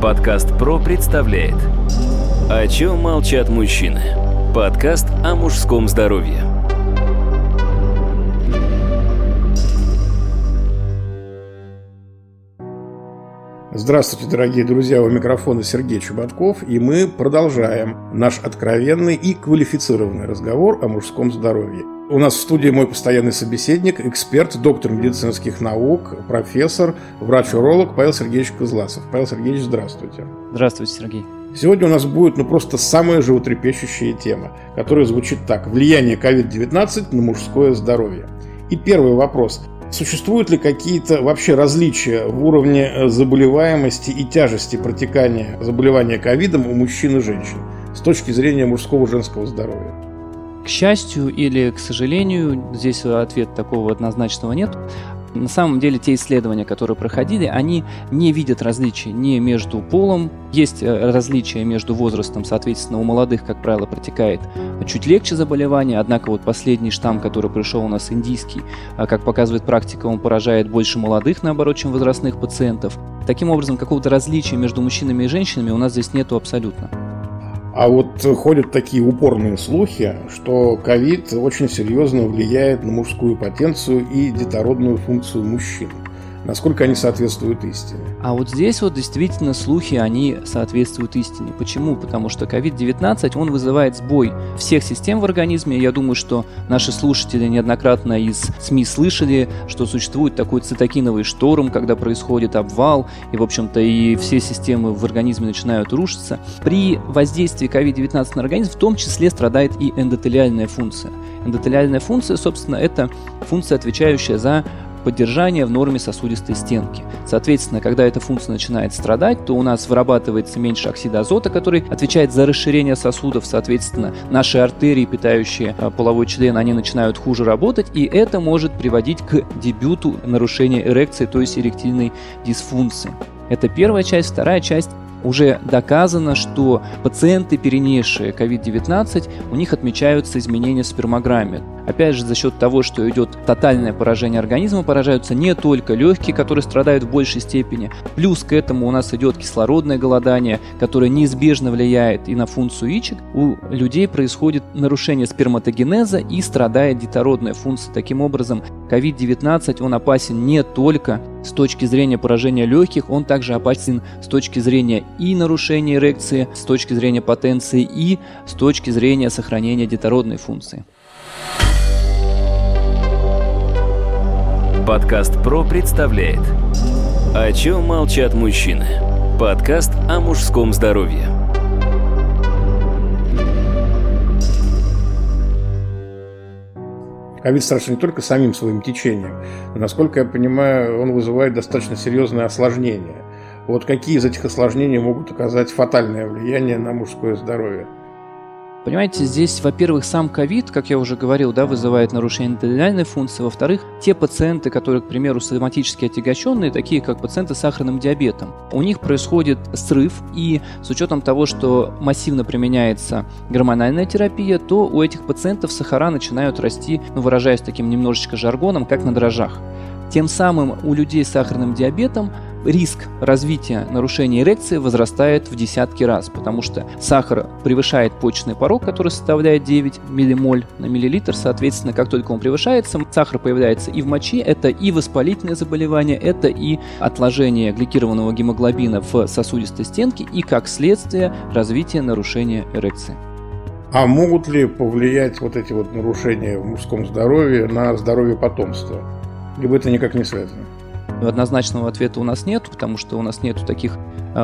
Подкаст ПРО представляет О чем молчат мужчины? Подкаст о мужском здоровье Здравствуйте, дорогие друзья, у микрофона Сергей Чеботков, и мы продолжаем наш откровенный и квалифицированный разговор о мужском здоровье. У нас в студии мой постоянный собеседник, эксперт, доктор медицинских наук, профессор, врач-уролог Павел Сергеевич Козласов. Павел Сергеевич, здравствуйте. Здравствуйте, Сергей. Сегодня у нас будет ну, просто самая животрепещущая тема, которая звучит так. Влияние COVID-19 на мужское здоровье. И первый вопрос. Существуют ли какие-то вообще различия в уровне э, заболеваемости и тяжести протекания заболевания ковидом у мужчин и женщин с точки зрения мужского и женского здоровья? К счастью или к сожалению, здесь ответ такого однозначного нет. На самом деле те исследования, которые проходили, они не видят различий ни между полом, есть э, различия между возрастом, соответственно, у молодых, как правило, протекает чуть легче заболевание, однако вот последний штамм, который пришел у нас индийский, а, как показывает практика, он поражает больше молодых, наоборот, чем возрастных пациентов. Таким образом, какого-то различия между мужчинами и женщинами у нас здесь нету абсолютно. А вот ходят такие упорные слухи, что ковид очень серьезно влияет на мужскую потенцию и детородную функцию мужчин насколько они соответствуют истине. А вот здесь вот действительно слухи, они соответствуют истине. Почему? Потому что COVID-19, он вызывает сбой всех систем в организме. Я думаю, что наши слушатели неоднократно из СМИ слышали, что существует такой цитокиновый шторм, когда происходит обвал, и, в общем-то, и все системы в организме начинают рушиться. При воздействии COVID-19 на организм в том числе страдает и эндотелиальная функция. Эндотелиальная функция, собственно, это функция, отвечающая за поддержания в норме сосудистой стенки. Соответственно, когда эта функция начинает страдать, то у нас вырабатывается меньше оксида азота, который отвечает за расширение сосудов. Соответственно, наши артерии, питающие э, половой член, они начинают хуже работать, и это может приводить к дебюту нарушения эрекции, то есть эректильной дисфункции. Это первая часть. Вторая часть уже доказано, что пациенты, перенесшие COVID-19, у них отмечаются изменения в спермограмме. Опять же, за счет того, что идет тотальное поражение организма, поражаются не только легкие, которые страдают в большей степени. Плюс к этому у нас идет кислородное голодание, которое неизбежно влияет и на функцию яичек. У людей происходит нарушение сперматогенеза и страдает детородная функция. Таким образом, COVID-19 он опасен не только с точки зрения поражения легких, он также опасен с точки зрения и нарушения эрекции, с точки зрения потенции и с точки зрения сохранения детородной функции. Подкаст ПРО представляет О чем молчат мужчины? Подкаст о мужском здоровье Ковид страшен не только самим своим течением, насколько я понимаю, он вызывает достаточно серьезные осложнения. Вот какие из этих осложнений могут оказать фатальное влияние на мужское здоровье? Понимаете, здесь, во-первых, сам ковид, как я уже говорил, да, вызывает нарушение эндотелиальной функции. Во-вторых, те пациенты, которые, к примеру, соматически отягощенные, такие как пациенты с сахарным диабетом, у них происходит срыв, и с учетом того, что массивно применяется гормональная терапия, то у этих пациентов сахара начинают расти, ну, выражаясь таким немножечко жаргоном, как на дрожжах. Тем самым у людей с сахарным диабетом риск развития нарушения эрекции возрастает в десятки раз, потому что сахар превышает почечный порог, который составляет 9 миллимоль на миллилитр. Соответственно, как только он превышается, сахар появляется и в моче, это и воспалительное заболевание, это и отложение гликированного гемоглобина в сосудистой стенке и, как следствие, развитие нарушения эрекции. А могут ли повлиять вот эти вот нарушения в мужском здоровье на здоровье потомства? Либо это никак не связано? Однозначного ответа у нас нет, потому что у нас нет таких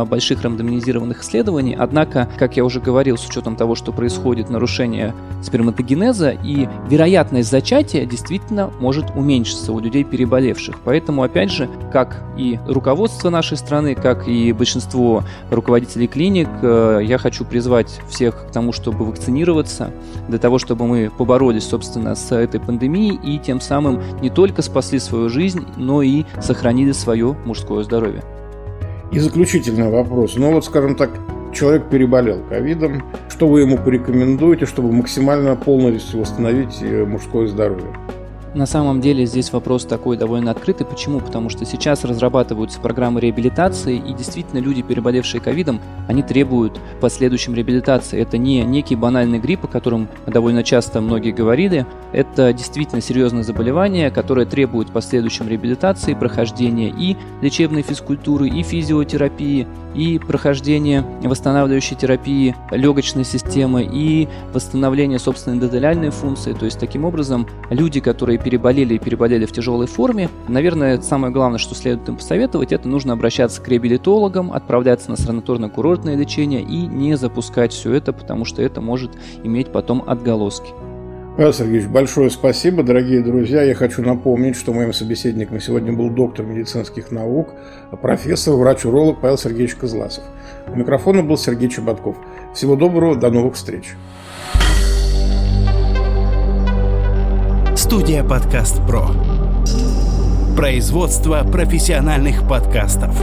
больших рандомизированных исследований. Однако, как я уже говорил, с учетом того, что происходит нарушение сперматогенеза, и вероятность зачатия действительно может уменьшиться у людей переболевших. Поэтому, опять же, как и руководство нашей страны, как и большинство руководителей клиник, э, я хочу призвать всех к тому, чтобы вакцинироваться, для того, чтобы мы поборолись, собственно, с этой пандемией и тем самым не только спасли свою жизнь, но и сохранили свое мужское здоровье. И заключительный вопрос. Ну вот, скажем так, человек переболел ковидом. Что вы ему порекомендуете, чтобы максимально полностью восстановить э, мужское здоровье? На самом деле здесь вопрос такой довольно открытый. Почему? Потому что сейчас разрабатываются программы реабилитации, и действительно люди, переболевшие ковидом, они требуют последующем реабилитации. Это не некий банальный грипп, о котором довольно часто многие говорили. Это действительно серьезное заболевание, которое требует последующем реабилитации, прохождения и лечебной физкультуры, и физиотерапии, и прохождения восстанавливающей терапии легочной системы, и восстановления собственной эндотелиальной функции. То есть таким образом люди, которые переболели и переболели в тяжелой форме, наверное, самое главное, что следует им посоветовать, это нужно обращаться к реабилитологам, отправляться на санаторно-курортное лечение и не запускать все это, потому что это может иметь потом отголоски. Павел Сергеевич, большое спасибо, дорогие друзья. Я хочу напомнить, что моим собеседником сегодня был доктор медицинских наук, профессор, врач-уролог Павел Сергеевич Козласов. У микрофона был Сергей Чеботков. Всего доброго, до новых встреч. Студия «Подкаст Про». Производство профессиональных подкастов.